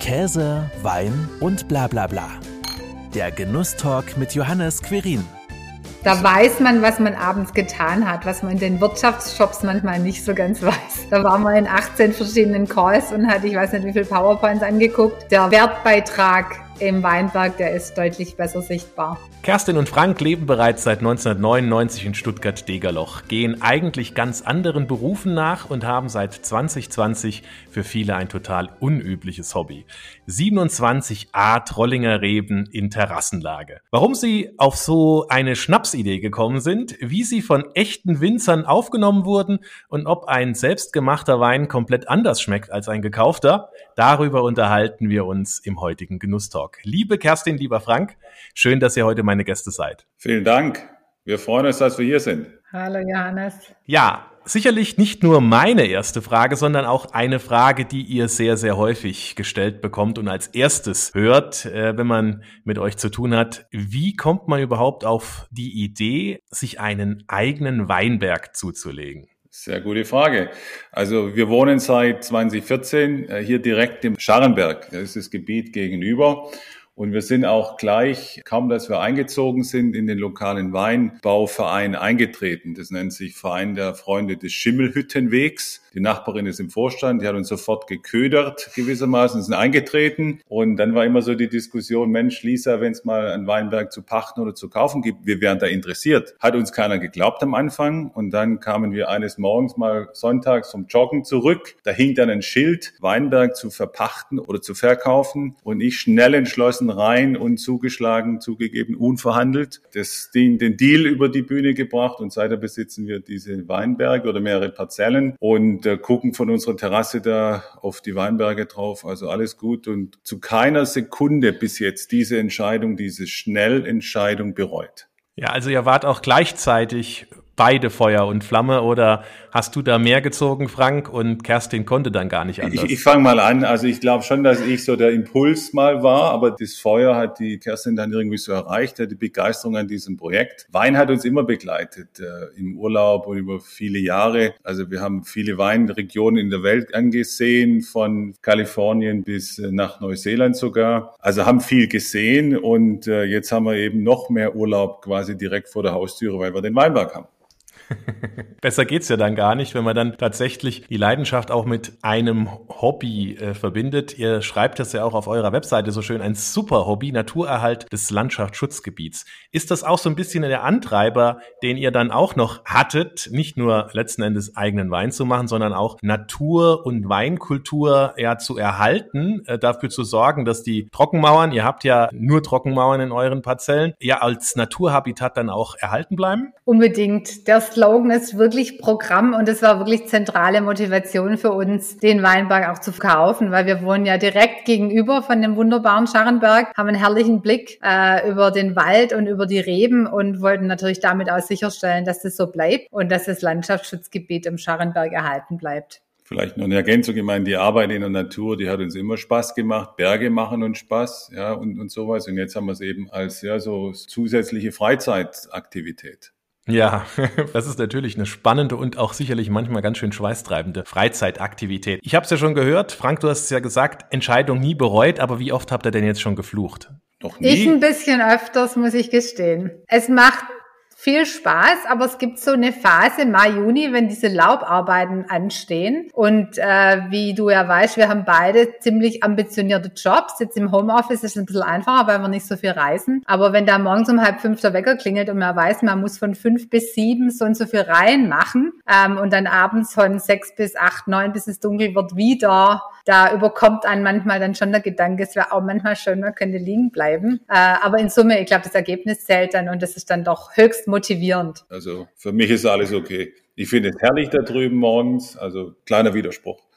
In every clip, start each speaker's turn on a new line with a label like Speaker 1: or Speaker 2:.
Speaker 1: Käse, Wein und bla bla bla. Der Genusstalk mit Johannes Querin.
Speaker 2: Da weiß man, was man abends getan hat, was man in den Wirtschaftsshops manchmal nicht so ganz weiß. Da waren wir in 18 verschiedenen Calls und hatte ich weiß nicht wie viele PowerPoints angeguckt. Der Wertbeitrag im Weinberg, der ist deutlich besser sichtbar.
Speaker 1: Kerstin und Frank leben bereits seit 1999 in Stuttgart-Degerloch, gehen eigentlich ganz anderen Berufen nach und haben seit 2020 für viele ein total unübliches Hobby. 27 A Trollinger Reben in Terrassenlage. Warum sie auf so eine Schnapsidee gekommen sind, wie sie von echten Winzern aufgenommen wurden und ob ein selbstgemachter Wein komplett anders schmeckt als ein gekaufter, darüber unterhalten wir uns im heutigen Genusstalk. Liebe Kerstin, lieber Frank, schön, dass ihr heute meine Gäste seid.
Speaker 3: Vielen Dank. Wir freuen uns, dass wir hier sind.
Speaker 2: Hallo Johannes.
Speaker 1: Ja, sicherlich nicht nur meine erste Frage, sondern auch eine Frage, die ihr sehr, sehr häufig gestellt bekommt und als erstes hört, äh, wenn man mit euch zu tun hat. Wie kommt man überhaupt auf die Idee, sich einen eigenen Weinberg zuzulegen?
Speaker 3: Sehr gute Frage. Also wir wohnen seit 2014 äh, hier direkt im Scharrenberg. Das ist das Gebiet gegenüber. Und wir sind auch gleich, kaum dass wir eingezogen sind, in den lokalen Weinbauverein eingetreten. Das nennt sich Verein der Freunde des Schimmelhüttenwegs. Die Nachbarin ist im Vorstand, die hat uns sofort geködert gewissermaßen, sind eingetreten. Und dann war immer so die Diskussion, Mensch, Lisa, wenn es mal einen Weinberg zu pachten oder zu kaufen gibt, wir wären da interessiert. Hat uns keiner geglaubt am Anfang. Und dann kamen wir eines Morgens mal sonntags vom Joggen zurück. Da hing dann ein Schild, Weinberg zu verpachten oder zu verkaufen. Und ich schnell entschlossen rein und zugeschlagen, zugegeben, unverhandelt. Das, den, den Deal über die Bühne gebracht und seither besitzen wir diese Weinberge oder mehrere Parzellen. Und und äh, gucken von unserer Terrasse da auf die Weinberge drauf. Also alles gut und zu keiner Sekunde bis jetzt diese Entscheidung, diese Schnellentscheidung bereut.
Speaker 1: Ja, also ihr wart auch gleichzeitig beide Feuer und Flamme oder hast du da mehr gezogen, Frank, und Kerstin konnte dann gar nicht anders?
Speaker 3: Ich, ich fange mal an. Also ich glaube schon, dass ich so der Impuls mal war, aber das Feuer hat die Kerstin dann irgendwie so erreicht, die Begeisterung an diesem Projekt. Wein hat uns immer begleitet, äh, im Urlaub und über viele Jahre. Also wir haben viele Weinregionen in der Welt angesehen, von Kalifornien bis äh, nach Neuseeland sogar. Also haben viel gesehen und äh, jetzt haben wir eben noch mehr Urlaub quasi direkt vor der Haustüre, weil wir den Weinberg haben.
Speaker 1: Besser geht's ja dann gar nicht, wenn man dann tatsächlich die Leidenschaft auch mit einem Hobby äh, verbindet. Ihr schreibt das ja auch auf eurer Webseite so schön, ein super Hobby, Naturerhalt des Landschaftsschutzgebiets. Ist das auch so ein bisschen der Antreiber, den ihr dann auch noch hattet, nicht nur letzten Endes eigenen Wein zu machen, sondern auch Natur- und Weinkultur ja zu erhalten, äh, dafür zu sorgen, dass die Trockenmauern, ihr habt ja nur Trockenmauern in euren Parzellen, ja als Naturhabitat dann auch erhalten bleiben?
Speaker 2: Unbedingt. Der Slogan ist wirklich Programm und es war wirklich zentrale Motivation für uns, den Weinberg auch zu verkaufen, weil wir wohnen ja direkt gegenüber von dem wunderbaren Scharrenberg, haben einen herrlichen Blick äh, über den Wald und über die Reben und wollten natürlich damit auch sicherstellen, dass das so bleibt und dass das Landschaftsschutzgebiet im Scharrenberg erhalten bleibt.
Speaker 3: Vielleicht noch eine Ergänzung, ich meine, die Arbeit in der Natur, die hat uns immer Spaß gemacht. Berge machen uns Spaß, ja, und, und sowas. Und jetzt haben wir es eben als, ja, so zusätzliche Freizeitaktivität.
Speaker 1: Ja, das ist natürlich eine spannende und auch sicherlich manchmal ganz schön schweißtreibende Freizeitaktivität. Ich habe es ja schon gehört, Frank, du hast es ja gesagt, Entscheidung nie bereut, aber wie oft habt ihr denn jetzt schon geflucht?
Speaker 2: Noch nie. Ich ein bisschen öfters, muss ich gestehen. Es macht viel Spaß, aber es gibt so eine Phase Mai, Juni, wenn diese Laubarbeiten anstehen. Und äh, wie du ja weißt, wir haben beide ziemlich ambitionierte Jobs. Jetzt im Homeoffice ist es ein bisschen einfacher, weil wir nicht so viel reisen. Aber wenn da morgens um halb fünf der Wecker klingelt und man weiß, man muss von fünf bis sieben so und so viel Reihen machen ähm, und dann abends von sechs bis acht, neun, bis es dunkel wird, wieder da überkommt einen manchmal dann schon der Gedanke, es wäre auch manchmal schön, man könnte liegen bleiben. Äh, aber in Summe, ich glaube, das Ergebnis zählt dann und das ist dann doch höchst motivierend.
Speaker 3: Also für mich ist alles okay. Ich finde es herrlich da drüben morgens, also kleiner Widerspruch.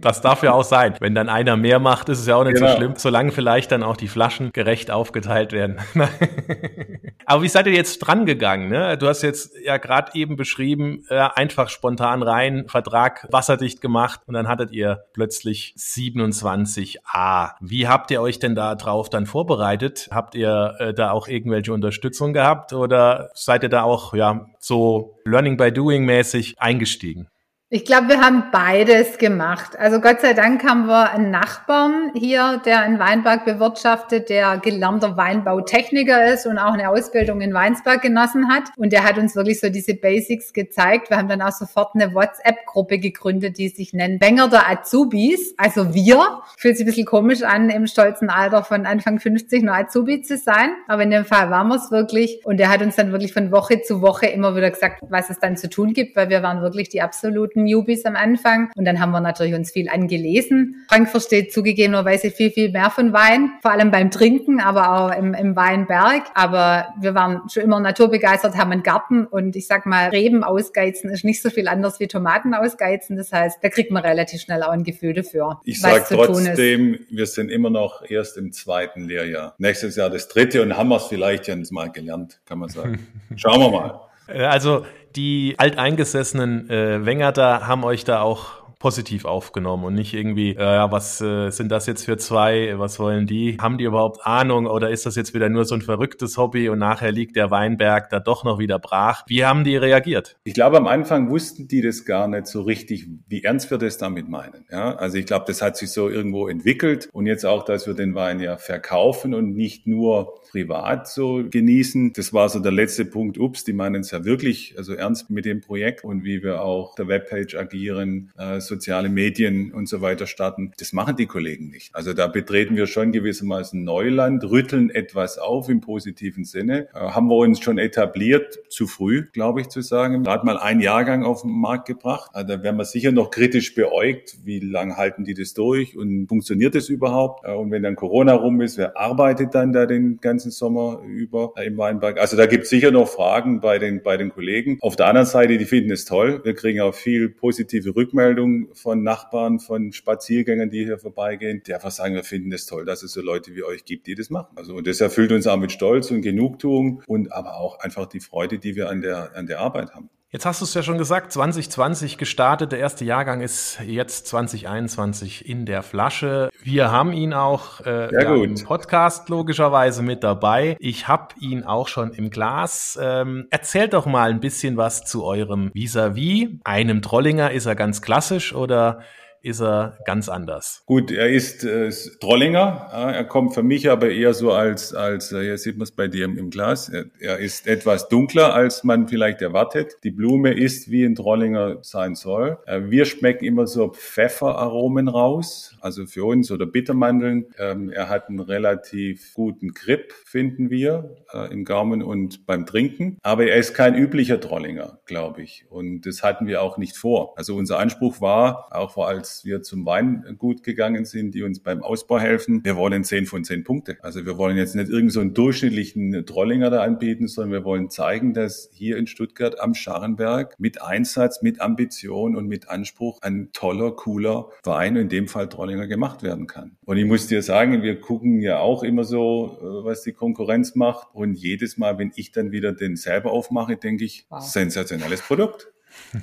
Speaker 1: Das darf ja auch sein. Wenn dann einer mehr macht, ist es ja auch nicht genau. so schlimm, solange vielleicht dann auch die Flaschen gerecht aufgeteilt werden. Aber wie seid ihr jetzt dran gegangen? Ne? Du hast jetzt ja gerade eben beschrieben, äh, einfach spontan rein, Vertrag wasserdicht gemacht und dann hattet ihr plötzlich 27a. Wie habt ihr euch denn da drauf dann vorbereitet? Habt ihr äh, da auch irgendwelche Unterstützung gehabt oder seid ihr da auch ja so Learning by Doing mäßig eingestiegen?
Speaker 2: Ich glaube, wir haben beides gemacht. Also Gott sei Dank haben wir einen Nachbarn hier, der einen Weinberg bewirtschaftet, der gelernter Weinbautechniker ist und auch eine Ausbildung in Weinsberg genossen hat. Und der hat uns wirklich so diese Basics gezeigt. Wir haben dann auch sofort eine WhatsApp-Gruppe gegründet, die sich nennt Wenger der Azubis. Also wir. Fühlt sich ein bisschen komisch an, im stolzen Alter von Anfang 50 nur Azubi zu sein. Aber in dem Fall waren wir es wirklich. Und der hat uns dann wirklich von Woche zu Woche immer wieder gesagt, was es dann zu tun gibt, weil wir waren wirklich die absoluten Newbies am Anfang. Und dann haben wir natürlich uns viel angelesen. Frank versteht zugegebenerweise viel, viel mehr von Wein, vor allem beim Trinken, aber auch im, im Weinberg. Aber wir waren schon immer naturbegeistert, haben einen Garten und ich sag mal, Reben ausgeizen ist nicht so viel anders wie Tomaten ausgeizen. Das heißt, da kriegt man relativ schnell auch ein Gefühl dafür.
Speaker 3: Ich sage trotzdem, wir sind immer noch erst im zweiten Lehrjahr. Nächstes Jahr das dritte und haben wir es vielleicht ja mal gelernt, kann man sagen. Schauen wir mal.
Speaker 1: Also die alteingesessenen äh, da haben euch da auch positiv aufgenommen und nicht irgendwie, äh, was äh, sind das jetzt für zwei, was wollen die? Haben die überhaupt Ahnung oder ist das jetzt wieder nur so ein verrücktes Hobby und nachher liegt der Weinberg da doch noch wieder brach? Wie haben die reagiert?
Speaker 3: Ich glaube, am Anfang wussten die das gar nicht so richtig, wie ernst wir das damit meinen. Ja, also ich glaube, das hat sich so irgendwo entwickelt und jetzt auch, dass wir den Wein ja verkaufen und nicht nur privat so genießen. Das war so der letzte Punkt. Ups, die meinen es ja wirklich also ernst mit dem Projekt und wie wir auch der Webpage agieren, äh, soziale Medien und so weiter starten. Das machen die Kollegen nicht. Also da betreten wir schon gewissermaßen Neuland, rütteln etwas auf im positiven Sinne. Äh, haben wir uns schon etabliert, zu früh, glaube ich, zu sagen. Gerade mal ein Jahrgang auf den Markt gebracht. Also da werden wir sicher noch kritisch beäugt. Wie lange halten die das durch und funktioniert das überhaupt? Äh, und wenn dann Corona rum ist, wer arbeitet dann da den ganzen Sommer über im Weinberg. Also da gibt es sicher noch Fragen bei den, bei den Kollegen. Auf der anderen Seite, die finden es toll. Wir kriegen auch viel positive Rückmeldungen von Nachbarn, von Spaziergängern, die hier vorbeigehen, die einfach sagen, wir finden es toll, dass es so Leute wie euch gibt, die das machen. Also und das erfüllt uns auch mit Stolz und Genugtuung und aber auch einfach die Freude, die wir an der, an der Arbeit haben.
Speaker 1: Jetzt hast du es ja schon gesagt, 2020 gestartet, der erste Jahrgang ist jetzt 2021 in der Flasche. Wir haben ihn auch äh, ja, im Podcast logischerweise mit dabei. Ich habe ihn auch schon im Glas. Ähm, erzählt doch mal ein bisschen was zu eurem Vis-a-vis. -vis. Einem Trollinger ist er ganz klassisch oder ist er ganz anders.
Speaker 3: Gut, er ist äh, Trollinger. Er kommt für mich aber eher so als, als äh, hier sieht man es bei dir im Glas, er, er, ist etwas dunkler, als man vielleicht erwartet. Die Blume ist, wie ein Trollinger sein soll. Äh, wir schmecken immer so Pfefferaromen raus, also für uns oder Bittermandeln. Ähm, er hat einen relativ guten Grip, finden wir, äh, im Gaumen und beim Trinken. Aber er ist kein üblicher Trollinger, glaube ich. Und das hatten wir auch nicht vor. Also unser Anspruch war, auch vor als wir zum Weingut gegangen sind, die uns beim Ausbau helfen. Wir wollen 10 von 10 Punkte. Also wir wollen jetzt nicht irgend so einen durchschnittlichen Trollinger da anbieten, sondern wir wollen zeigen, dass hier in Stuttgart am Scharrenberg mit Einsatz, mit Ambition und mit Anspruch ein toller, cooler Wein, in dem Fall Trollinger, gemacht werden kann. Und ich muss dir sagen, wir gucken ja auch immer so, äh, was die Konkurrenz macht. Und jedes Mal, wenn ich dann wieder den selber aufmache, denke ich, wow. sensationelles Produkt.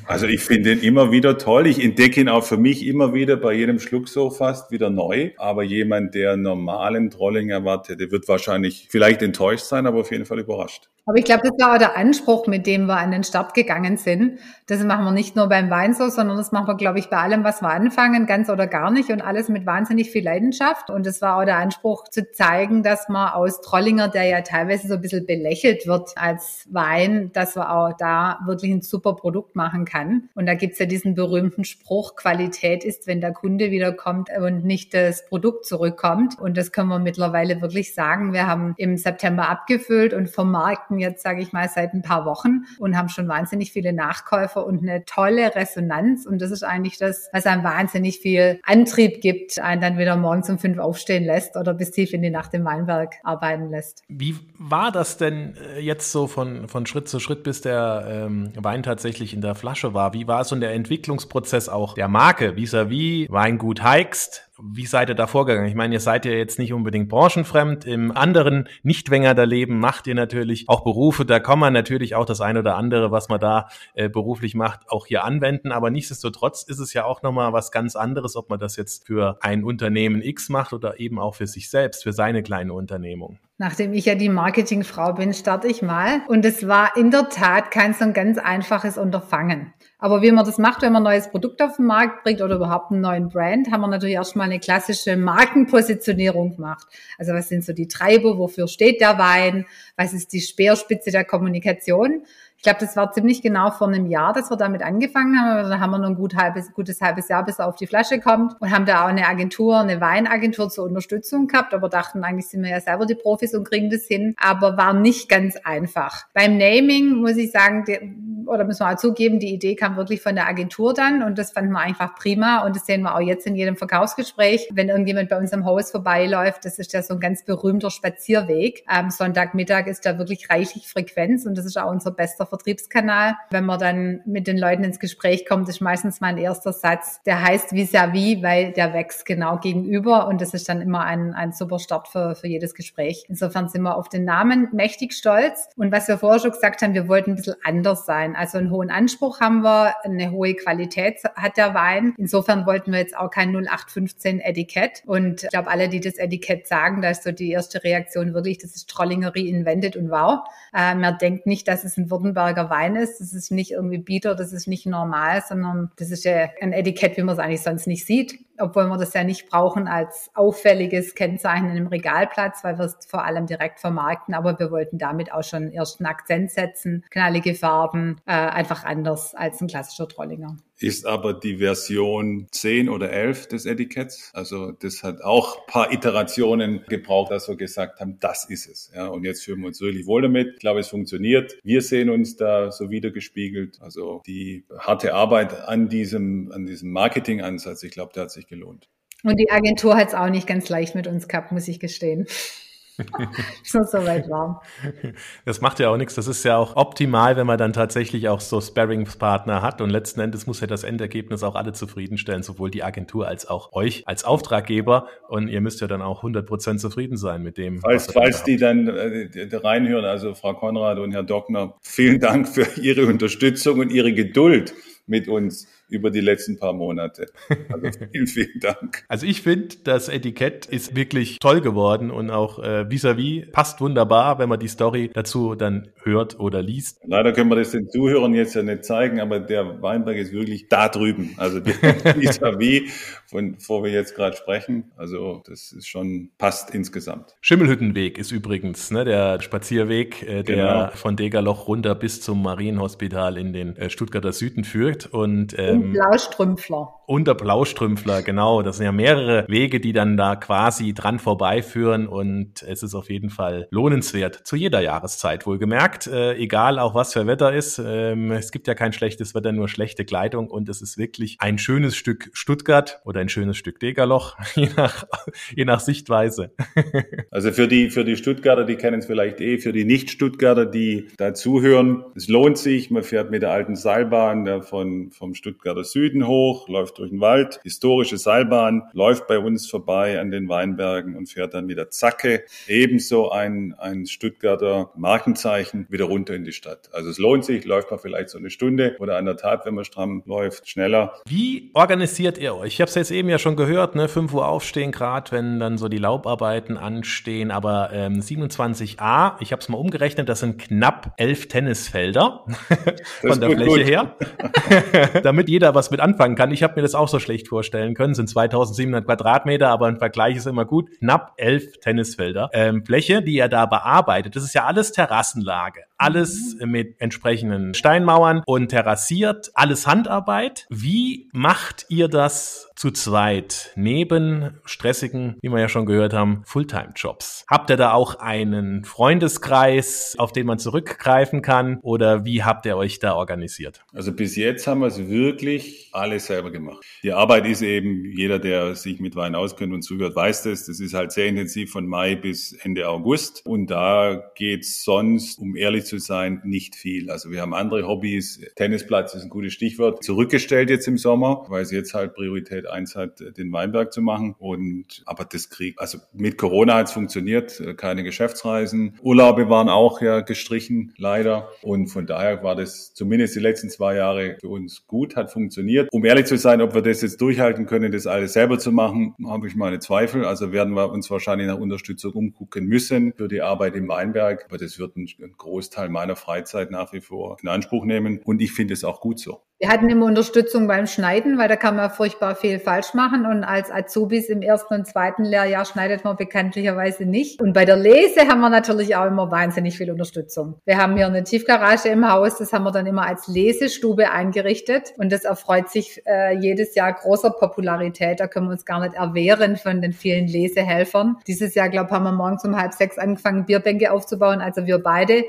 Speaker 3: Also ich finde ihn immer wieder toll. Ich entdecke ihn auch für mich immer wieder bei jedem Schluck so fast wieder neu. Aber jemand, der normalen Trolling erwartet, der wird wahrscheinlich vielleicht enttäuscht sein, aber auf jeden Fall überrascht.
Speaker 2: Aber ich glaube, das war auch der Anspruch, mit dem wir an den Start gegangen sind. Das machen wir nicht nur beim Wein so, sondern das machen wir, glaube ich, bei allem, was wir anfangen, ganz oder gar nicht und alles mit wahnsinnig viel Leidenschaft. Und das war auch der Anspruch zu zeigen, dass man aus Trollinger, der ja teilweise so ein bisschen belächelt wird als Wein, dass wir auch da wirklich ein super Produkt machen kann. Und da gibt's ja diesen berühmten Spruch, Qualität ist, wenn der Kunde wieder kommt und nicht das Produkt zurückkommt. Und das können wir mittlerweile wirklich sagen. Wir haben im September abgefüllt und vermarkten jetzt, sage ich mal, seit ein paar Wochen und haben schon wahnsinnig viele Nachkäufer und eine tolle Resonanz. Und das ist eigentlich das, was einem wahnsinnig viel Antrieb gibt, einen dann wieder morgens um fünf aufstehen lässt oder bis tief in die Nacht im Weinberg arbeiten lässt.
Speaker 1: Wie war das denn äh, jetzt so von, von Schritt zu Schritt, bis der ähm, Wein tatsächlich in der Flasche war? Wie war so der Entwicklungsprozess auch der Marke vis-à-vis -vis Weingut Heikst? Wie seid ihr da vorgegangen? Ich meine, ihr seid ja jetzt nicht unbedingt branchenfremd. Im anderen Nicht-Wenger Leben macht ihr natürlich auch Berufe. Da kann man natürlich auch das eine oder andere, was man da äh, beruflich macht, auch hier anwenden. Aber nichtsdestotrotz ist es ja auch nochmal was ganz anderes, ob man das jetzt für ein Unternehmen X macht oder eben auch für sich selbst, für seine kleine Unternehmung.
Speaker 2: Nachdem ich ja die Marketingfrau bin, starte ich mal. Und es war in der Tat kein so ein ganz einfaches Unterfangen. Aber wie man das macht, wenn man ein neues Produkt auf den Markt bringt oder überhaupt einen neuen Brand, haben wir natürlich erstmal eine klassische Markenpositionierung gemacht. Also was sind so die Treiber, wofür steht der Wein, was ist die Speerspitze der Kommunikation? Ich glaube, das war ziemlich genau vor einem Jahr, dass wir damit angefangen haben. Da haben wir noch ein gut halbes, gutes halbes Jahr, bis er auf die Flasche kommt und haben da auch eine Agentur, eine Weinagentur zur Unterstützung gehabt, aber dachten, eigentlich sind wir ja selber die Profis und kriegen das hin, aber war nicht ganz einfach. Beim Naming muss ich sagen, oder müssen wir auch zugeben, die Idee kam wirklich von der Agentur dann und das fanden wir einfach prima und das sehen wir auch jetzt in jedem Verkaufsgespräch. Wenn irgendjemand bei uns am Haus vorbeiläuft, das ist ja so ein ganz berühmter Spazierweg. Am Sonntagmittag ist da wirklich reichlich Frequenz und das ist auch unser bester Vertriebskanal. Wenn man dann mit den Leuten ins Gespräch kommt, ist meistens mein erster Satz, der heißt vis-à-vis, weil der wächst genau gegenüber und das ist dann immer ein, ein super Start für, für jedes Gespräch. Insofern sind wir auf den Namen mächtig stolz und was wir vorher schon gesagt haben, wir wollten ein bisschen anders sein. Also einen hohen Anspruch haben wir, eine hohe Qualität hat der Wein. Insofern wollten wir jetzt auch kein 0815 Etikett und ich glaube, alle, die das Etikett sagen, da ist so die erste Reaktion wirklich, das ist Trollinger reinvented und wow. Äh, man denkt nicht, dass es ein Württemberg Nürnberger Wein ist. Das ist nicht irgendwie Bieder, das ist nicht normal, sondern das ist ja ein Etikett, wie man es eigentlich sonst nicht sieht. Obwohl wir das ja nicht brauchen als auffälliges Kennzeichen im Regalplatz, weil wir es vor allem direkt vermarkten. Aber wir wollten damit auch schon ersten Akzent setzen. Knallige Farben, äh, einfach anders als ein klassischer Trollinger
Speaker 3: ist aber die Version 10 oder 11 des Etiketts. Also das hat auch paar Iterationen gebraucht, dass wir gesagt haben, das ist es. Ja, und jetzt fühlen wir uns wirklich wohl damit. Ich glaube, es funktioniert. Wir sehen uns da so wiedergespiegelt. Also die harte Arbeit an diesem, an diesem Marketingansatz, ich glaube, der hat sich gelohnt.
Speaker 2: Und die Agentur hat es auch nicht ganz leicht mit uns gehabt, muss ich gestehen. schon so weit war.
Speaker 1: Das macht ja auch nichts. Das ist ja auch optimal, wenn man dann tatsächlich auch so Sparringspartner hat. Und letzten Endes muss ja das Endergebnis auch alle zufriedenstellen, sowohl die Agentur als auch euch als Auftraggeber. Und ihr müsst ja dann auch 100 Prozent zufrieden sein mit dem.
Speaker 3: Falls, falls die dann äh, reinhören, also Frau Konrad und Herr Dockner, vielen Dank für Ihre Unterstützung und Ihre Geduld mit uns über die letzten paar Monate. Also vielen, vielen Dank.
Speaker 1: Also ich finde, das Etikett ist wirklich toll geworden und auch äh, vis-à-vis -vis passt wunderbar, wenn man die Story dazu dann hört oder liest.
Speaker 3: Leider können wir das den Zuhörern jetzt ja nicht zeigen, aber der Weinberg ist wirklich da drüben. Also vis-à-vis, von wo wir jetzt gerade sprechen. Also das ist schon passt insgesamt.
Speaker 1: Schimmelhüttenweg ist übrigens ne, der Spazierweg, äh, der genau. von Degerloch runter bis zum Marienhospital in den äh, Stuttgarter Süden führt und
Speaker 2: ähm, Blaustrümpfler.
Speaker 1: Und der Blaustrümpfler, genau. Das sind ja mehrere Wege, die dann da quasi dran vorbeiführen und es ist auf jeden Fall lohnenswert zu jeder Jahreszeit wohlgemerkt. Äh, egal auch was für Wetter ist. Ähm, es gibt ja kein schlechtes Wetter, nur schlechte Kleidung und es ist wirklich ein schönes Stück Stuttgart oder ein schönes Stück Degerloch, je nach, je nach Sichtweise.
Speaker 3: also für die, für die Stuttgarter, die kennen es vielleicht eh, für die Nicht-Stuttgarter, die da zuhören, es lohnt sich. Man fährt mit der alten Seilbahn von, vom Stuttgarter Süden hoch, läuft durch den Wald, historische Seilbahn, läuft bei uns vorbei an den Weinbergen und fährt dann wieder Zacke, ebenso ein, ein Stuttgarter Markenzeichen, wieder runter in die Stadt. Also es lohnt sich, läuft man vielleicht so eine Stunde oder anderthalb, wenn man stramm läuft, schneller.
Speaker 1: Wie organisiert ihr euch? Ich habe es jetzt eben ja schon gehört, ne? 5 Uhr aufstehen, gerade wenn dann so die Laubarbeiten anstehen, aber ähm, 27a, ich habe es mal umgerechnet, das sind knapp elf Tennisfelder von der Fläche gut. her, damit jeder was mit anfangen kann. Ich habe mir das auch so schlecht vorstellen können. Sind 2700 Quadratmeter, aber ein Vergleich ist immer gut. Knapp elf Tennisfelder. Ähm, Fläche, die er da bearbeitet, das ist ja alles Terrassenlage. Alles mit entsprechenden Steinmauern und terrassiert. Alles Handarbeit. Wie macht ihr das zu zweit neben stressigen, wie wir ja schon gehört haben, Fulltime-Jobs? Habt ihr da auch einen Freundeskreis, auf den man zurückgreifen kann? Oder wie habt ihr euch da organisiert?
Speaker 3: Also bis jetzt haben wir es wirklich alles selber gemacht. Die Arbeit ist eben, jeder, der sich mit Wein auskennt und zuhört, weiß das, das ist halt sehr intensiv von Mai bis Ende August. Und da geht's sonst, um ehrlich zu sein, nicht viel. Also wir haben andere Hobbys. Tennisplatz ist ein gutes Stichwort. Zurückgestellt jetzt im Sommer, weil es jetzt halt Priorität eins hat, den Weinberg zu machen. Und aber das Krieg, also mit Corona hat es funktioniert, keine Geschäftsreisen. Urlaube waren auch ja gestrichen, leider. Und von daher war das zumindest die letzten zwei Jahre für uns gut, hat funktioniert. Um ehrlich zu sein, ob wir das jetzt durchhalten können, das alles selber zu machen, habe ich meine Zweifel. Also werden wir uns wahrscheinlich nach Unterstützung umgucken müssen für die Arbeit im Weinberg. Aber das wird ein Großteil meiner Freizeit nach wie vor in Anspruch nehmen. Und ich finde es auch gut so.
Speaker 2: Wir hatten immer Unterstützung beim Schneiden, weil da kann man furchtbar viel falsch machen. Und als Azubis im ersten und zweiten Lehrjahr schneidet man bekanntlicherweise nicht. Und bei der Lese haben wir natürlich auch immer wahnsinnig viel Unterstützung. Wir haben hier eine Tiefgarage im Haus, das haben wir dann immer als Lesestube eingerichtet. Und das erfreut sich äh, jedes Jahr großer Popularität. Da können wir uns gar nicht erwehren von den vielen Lesehelfern. Dieses Jahr, glaube ich, haben wir morgens um halb sechs angefangen, Bierbänke aufzubauen. Also wir beide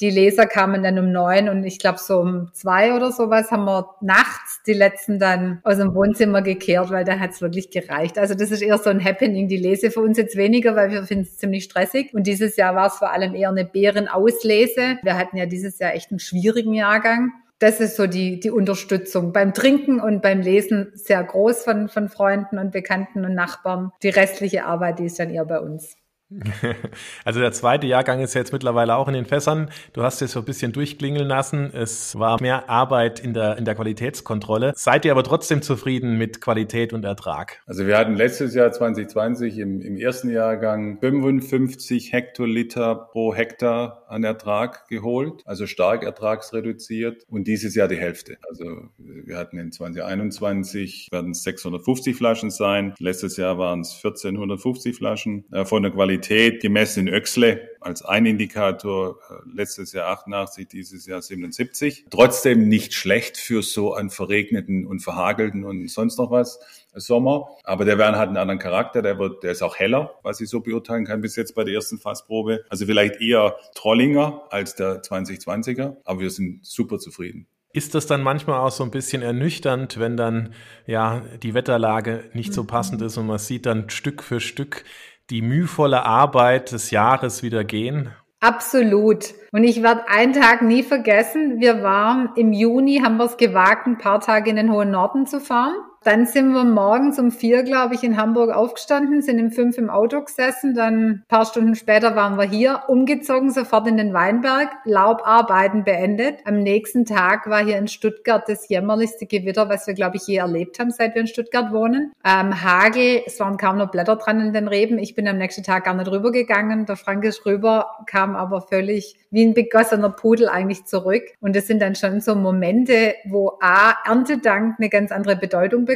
Speaker 2: die Leser kamen dann um neun und ich glaube so um zwei oder sowas haben wir nachts die letzten dann aus dem Wohnzimmer gekehrt, weil da hat's wirklich gereicht. Also das ist eher so ein Happening. Die Lese für uns jetzt weniger, weil wir finden es ziemlich stressig. Und dieses Jahr war es vor allem eher eine Bärenauslese. Wir hatten ja dieses Jahr echt einen schwierigen Jahrgang. Das ist so die, die Unterstützung. Beim Trinken und beim Lesen sehr groß von, von Freunden und Bekannten und Nachbarn. Die restliche Arbeit, die ist dann eher bei uns.
Speaker 1: Also der zweite Jahrgang ist jetzt mittlerweile auch in den Fässern. Du hast es so ein bisschen durchklingeln lassen. Es war mehr Arbeit in der, in der Qualitätskontrolle. Seid ihr aber trotzdem zufrieden mit Qualität und Ertrag?
Speaker 3: Also wir hatten letztes Jahr 2020 im, im ersten Jahrgang 55 Hektoliter pro Hektar an Ertrag geholt, also stark ertragsreduziert und dieses Jahr die Hälfte. Also wir hatten in 2021 werden es 650 Flaschen sein. Letztes Jahr waren es 1450 Flaschen äh, von der Qualität Qualität gemessen in Öxle als ein Indikator. Äh, letztes Jahr 88, dieses Jahr 77. Trotzdem nicht schlecht für so einen verregneten und verhagelten und sonst noch was Sommer. Aber der Wein hat einen anderen Charakter. Der wird, der ist auch heller, was ich so beurteilen kann bis jetzt bei der ersten Fassprobe. Also vielleicht eher Trollinger als der 2020er. Aber wir sind super zufrieden.
Speaker 1: Ist das dann manchmal auch so ein bisschen ernüchternd, wenn dann ja die Wetterlage nicht so passend ist und man sieht dann Stück für Stück die mühevolle Arbeit des Jahres wieder gehen?
Speaker 2: Absolut. Und ich werde einen Tag nie vergessen. Wir waren im Juni, haben wir es gewagt, ein paar Tage in den hohen Norden zu fahren. Dann sind wir morgens um vier, glaube ich, in Hamburg aufgestanden, sind um fünf im Auto gesessen. Dann ein paar Stunden später waren wir hier, umgezogen, sofort in den Weinberg, Laubarbeiten beendet. Am nächsten Tag war hier in Stuttgart das jämmerlichste Gewitter, was wir, glaube ich, je erlebt haben, seit wir in Stuttgart wohnen. Ähm, Hagel, es waren kaum noch Blätter dran in den Reben. Ich bin am nächsten Tag gar nicht rübergegangen. Der Frank ist rüber, kam aber völlig wie ein begossener Pudel eigentlich zurück. Und das sind dann schon so Momente, wo A, Erntedank eine ganz andere Bedeutung bekommt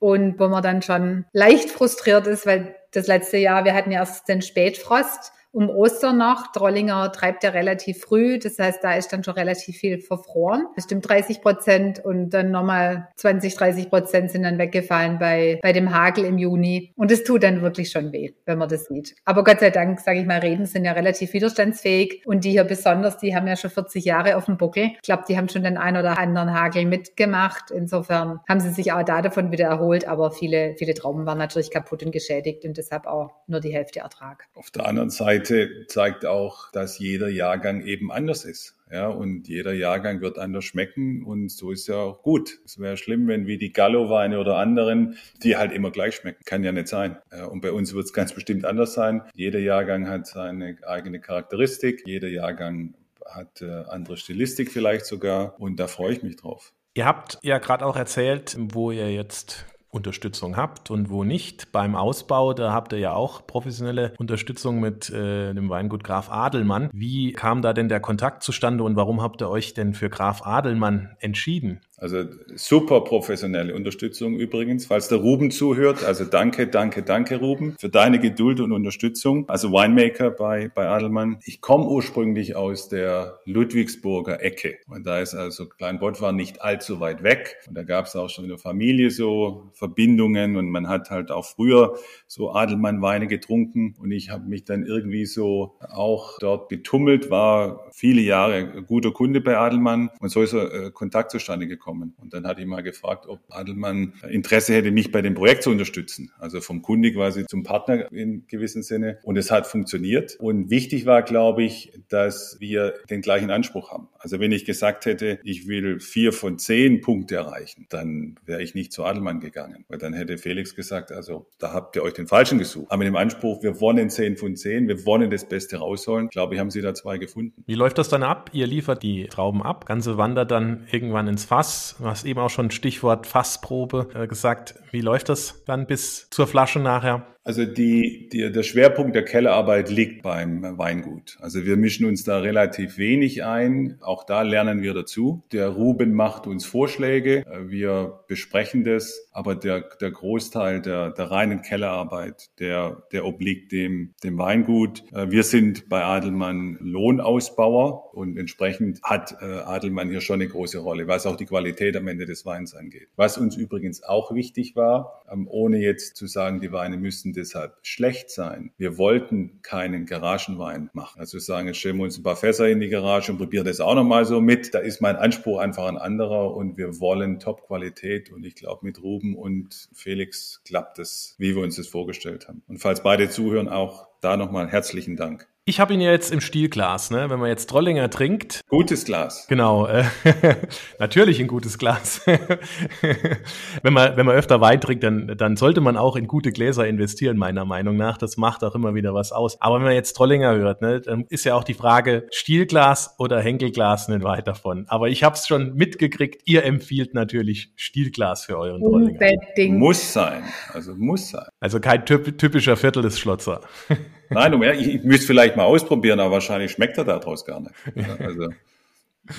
Speaker 2: und wo man dann schon leicht frustriert ist, weil das letzte Jahr, wir hatten ja erst den Spätfrost um Ostern noch. Trollinger treibt ja relativ früh, das heißt, da ist dann schon relativ viel verfroren. Bestimmt 30 Prozent und dann nochmal 20, 30 Prozent sind dann weggefallen bei, bei dem Hagel im Juni. Und es tut dann wirklich schon weh, wenn man das sieht. Aber Gott sei Dank, sage ich mal, Reben sind ja relativ widerstandsfähig und die hier besonders, die haben ja schon 40 Jahre auf dem Buckel. Ich glaube, die haben schon den ein oder anderen Hagel mitgemacht. Insofern haben sie sich auch da davon wieder erholt, aber viele, viele Trauben waren natürlich kaputt und geschädigt und deshalb auch nur die Hälfte Ertrag.
Speaker 3: Auf der anderen Seite Seite zeigt auch, dass jeder Jahrgang eben anders ist. Ja, und jeder Jahrgang wird anders schmecken und so ist ja auch gut. Es wäre schlimm, wenn wie die Gallo-Weine oder anderen, die halt immer gleich schmecken. Kann ja nicht sein. Und bei uns wird es ganz bestimmt anders sein. Jeder Jahrgang hat seine eigene Charakteristik. Jeder Jahrgang hat äh, andere Stilistik vielleicht sogar und da freue ich mich drauf.
Speaker 1: Ihr habt ja gerade auch erzählt, wo ihr jetzt Unterstützung habt und wo nicht. Beim Ausbau, da habt ihr ja auch professionelle Unterstützung mit äh, dem Weingut Graf Adelmann. Wie kam da denn der Kontakt zustande und warum habt ihr euch denn für Graf Adelmann entschieden?
Speaker 3: Also super professionelle Unterstützung übrigens, falls der Ruben zuhört. Also danke, danke, danke Ruben für deine Geduld und Unterstützung. Also Winemaker bei, bei Adelmann. Ich komme ursprünglich aus der Ludwigsburger Ecke und da ist also Kleinbott war nicht allzu weit weg und da gab es auch schon in der Familie so Verbindungen und man hat halt auch früher so Adelmann Weine getrunken und ich habe mich dann irgendwie so auch dort getummelt, war viele Jahre guter Kunde bei Adelmann und so ist äh, Kontakt zustande gekommen gekommen. Und dann hatte ich mal gefragt, ob Adelmann Interesse hätte, mich bei dem Projekt zu unterstützen. Also vom Kunde quasi zum Partner in gewissem Sinne. Und es hat funktioniert. Und wichtig war, glaube ich, dass wir den gleichen Anspruch haben. Also wenn ich gesagt hätte, ich will vier von zehn Punkte erreichen, dann wäre ich nicht zu Adelmann gegangen. Weil dann hätte Felix gesagt, also da habt ihr euch den Falschen gesucht. Aber mit dem Anspruch, wir wollen zehn von zehn, wir wollen das Beste rausholen, glaube ich, haben sie da zwei gefunden.
Speaker 1: Wie läuft das dann ab? Ihr liefert die Trauben ab, Ganze wandert dann irgendwann ins Fass Fass. Du hast eben auch schon Stichwort Fassprobe äh, gesagt. Wie läuft das dann bis zur Flasche nachher?
Speaker 3: Also die, die, der Schwerpunkt der Kellerarbeit liegt beim Weingut. Also wir mischen uns da relativ wenig ein. Auch da lernen wir dazu. Der Ruben macht uns Vorschläge. Wir besprechen das. Aber der, der Großteil der, der reinen Kellerarbeit, der, der obliegt dem, dem Weingut. Wir sind bei Adelmann Lohnausbauer und entsprechend hat äh, Adelmann hier schon eine große Rolle, was auch die Qualität am Ende des Weins angeht. Was uns übrigens auch wichtig war, ähm, ohne jetzt zu sagen, die Weine müssen deshalb schlecht sein. Wir wollten keinen Garagenwein machen. Also sagen, jetzt stellen wir uns ein paar Fässer in die Garage und probieren das auch nochmal so mit. Da ist mein Anspruch einfach ein anderer und wir wollen Top-Qualität und ich glaube, mit Ruben und Felix klappt es, wie wir uns das vorgestellt haben. Und falls beide zuhören, auch da nochmal herzlichen Dank.
Speaker 1: Ich habe ihn ja jetzt im Stielglas, ne? Wenn man jetzt Trollinger trinkt.
Speaker 3: Gutes Glas.
Speaker 1: Genau, äh, natürlich ein gutes Glas. wenn man wenn man öfter Wein trinkt, dann dann sollte man auch in gute Gläser investieren, meiner Meinung nach. Das macht auch immer wieder was aus. Aber wenn man jetzt Trollinger hört, ne, dann ist ja auch die Frage Stielglas oder Henkelglas nicht weit davon. Aber ich habe es schon mitgekriegt. Ihr empfiehlt natürlich Stielglas für euren Trollinger.
Speaker 3: Unbedingt. Muss sein, also muss sein.
Speaker 1: Also kein typischer Viertel des Schlotzer.
Speaker 3: Nein, um, ich, ich müsste vielleicht mal ausprobieren, aber wahrscheinlich schmeckt er daraus gar nicht. Also,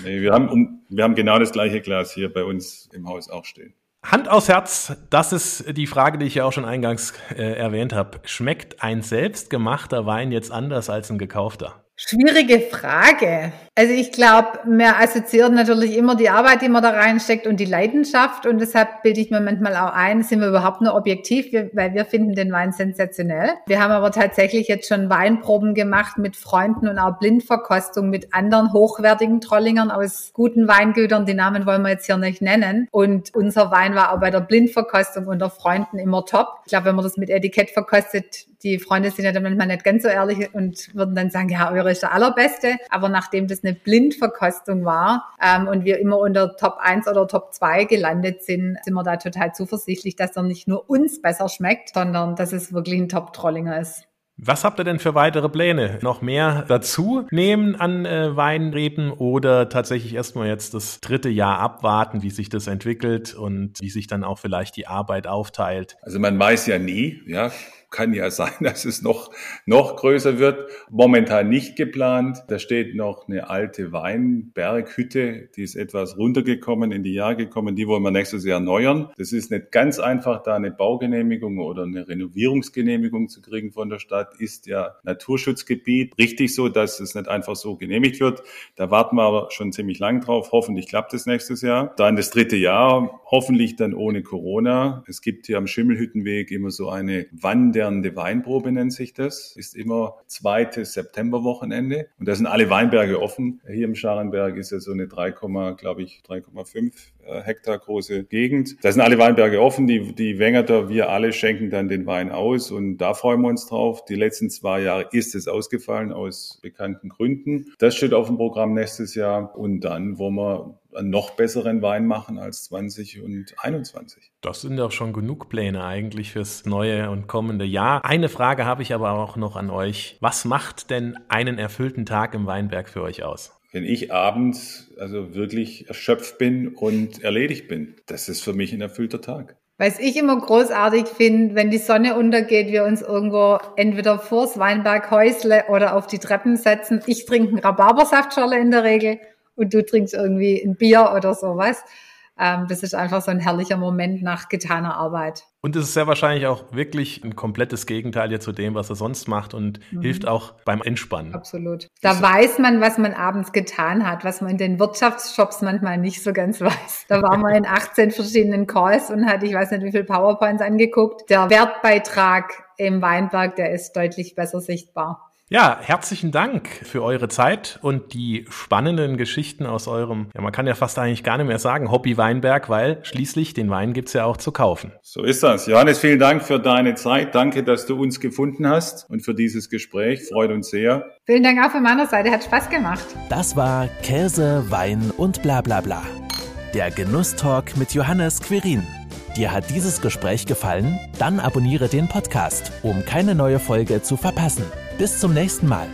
Speaker 3: nee, wir, haben, wir haben genau das gleiche Glas hier bei uns im Haus auch stehen.
Speaker 1: Hand aufs Herz, das ist die Frage, die ich ja auch schon eingangs äh, erwähnt habe. Schmeckt ein selbstgemachter Wein jetzt anders als ein gekaufter?
Speaker 2: Schwierige Frage. Also ich glaube, wir assoziieren natürlich immer die Arbeit, die man da reinsteckt und die Leidenschaft und deshalb bilde ich mir manchmal auch ein, sind wir überhaupt nur objektiv, weil wir finden den Wein sensationell. Wir haben aber tatsächlich jetzt schon Weinproben gemacht mit Freunden und auch Blindverkostung mit anderen hochwertigen Trollingern aus guten Weingütern. Die Namen wollen wir jetzt hier nicht nennen. Und unser Wein war auch bei der Blindverkostung unter Freunden immer top. Ich glaube, wenn man das mit Etikett verkostet, die Freunde sind ja dann manchmal nicht ganz so ehrlich und würden dann sagen, ja, eure ist der allerbeste. Aber nachdem das eine Blindverkostung war ähm, und wir immer unter Top 1 oder Top 2 gelandet sind, sind wir da total zuversichtlich, dass er nicht nur uns besser schmeckt, sondern dass es wirklich ein Top-Trollinger ist.
Speaker 1: Was habt ihr denn für weitere Pläne? Noch mehr dazu nehmen an äh, Weinreben oder tatsächlich erstmal jetzt das dritte Jahr abwarten, wie sich das entwickelt und wie sich dann auch vielleicht die Arbeit aufteilt?
Speaker 3: Also man weiß ja nie, ja kann ja sein, dass es noch, noch größer wird. Momentan nicht geplant. Da steht noch eine alte Weinberghütte, die ist etwas runtergekommen, in die Jahre gekommen. Die wollen wir nächstes Jahr erneuern. Das ist nicht ganz einfach, da eine Baugenehmigung oder eine Renovierungsgenehmigung zu kriegen von der Stadt. Ist ja Naturschutzgebiet. Richtig so, dass es nicht einfach so genehmigt wird. Da warten wir aber schon ziemlich lang drauf. Hoffentlich klappt es nächstes Jahr. Dann das dritte Jahr, hoffentlich dann ohne Corona. Es gibt hier am Schimmelhüttenweg immer so eine Wand wandernde Weinprobe nennt sich das. Ist immer zweites Septemberwochenende. Und da sind alle Weinberge offen. Hier im Scharenberg ist ja so eine 3, glaube ich, 3,5 äh, Hektar große Gegend. Da sind alle Weinberge offen. Die, die Wengerter, wir alle schenken dann den Wein aus. Und da freuen wir uns drauf. Die letzten zwei Jahre ist es ausgefallen aus bekannten Gründen. Das steht auf dem Programm nächstes Jahr. Und dann wollen wir einen noch besseren Wein machen als 20 und 21.
Speaker 1: Das sind doch schon genug Pläne eigentlich fürs neue und kommende Jahr. Eine Frage habe ich aber auch noch an euch. Was macht denn einen erfüllten Tag im Weinberg für euch aus?
Speaker 3: Wenn ich abends also wirklich erschöpft bin und erledigt bin, das ist für mich ein erfüllter Tag.
Speaker 2: Was ich immer großartig finde, wenn die Sonne untergeht, wir uns irgendwo entweder vors Weinberghäusle oder auf die Treppen setzen. Ich trinke einen Rhabarbersaftschorle in der Regel und du trinkst irgendwie ein Bier oder sowas. Ähm, das ist einfach so ein herrlicher Moment nach getaner Arbeit.
Speaker 1: Und es ist sehr wahrscheinlich auch wirklich ein komplettes Gegenteil zu dem, was er sonst macht und mhm. hilft auch beim Entspannen.
Speaker 2: Absolut. Da so. weiß man, was man abends getan hat, was man in den Wirtschaftsshops manchmal nicht so ganz weiß. Da waren wir in 18 verschiedenen Calls und hat, ich weiß nicht, wie viel PowerPoints angeguckt. Der Wertbeitrag im Weinberg, der ist deutlich besser sichtbar.
Speaker 1: Ja, herzlichen Dank für eure Zeit und die spannenden Geschichten aus eurem, ja, man kann ja fast eigentlich gar nicht mehr sagen, Hobby Weinberg, weil schließlich den Wein gibt's ja auch zu kaufen.
Speaker 3: So ist das. Johannes, vielen Dank für deine Zeit. Danke, dass du uns gefunden hast und für dieses Gespräch. Freut uns sehr.
Speaker 2: Vielen Dank auch von meiner Seite. Hat Spaß gemacht.
Speaker 4: Das war Käse, Wein und bla bla bla. Der Genusstalk mit Johannes Quirin. Dir hat dieses Gespräch gefallen? Dann abonniere den Podcast, um keine neue Folge zu verpassen. Bis zum nächsten Mal.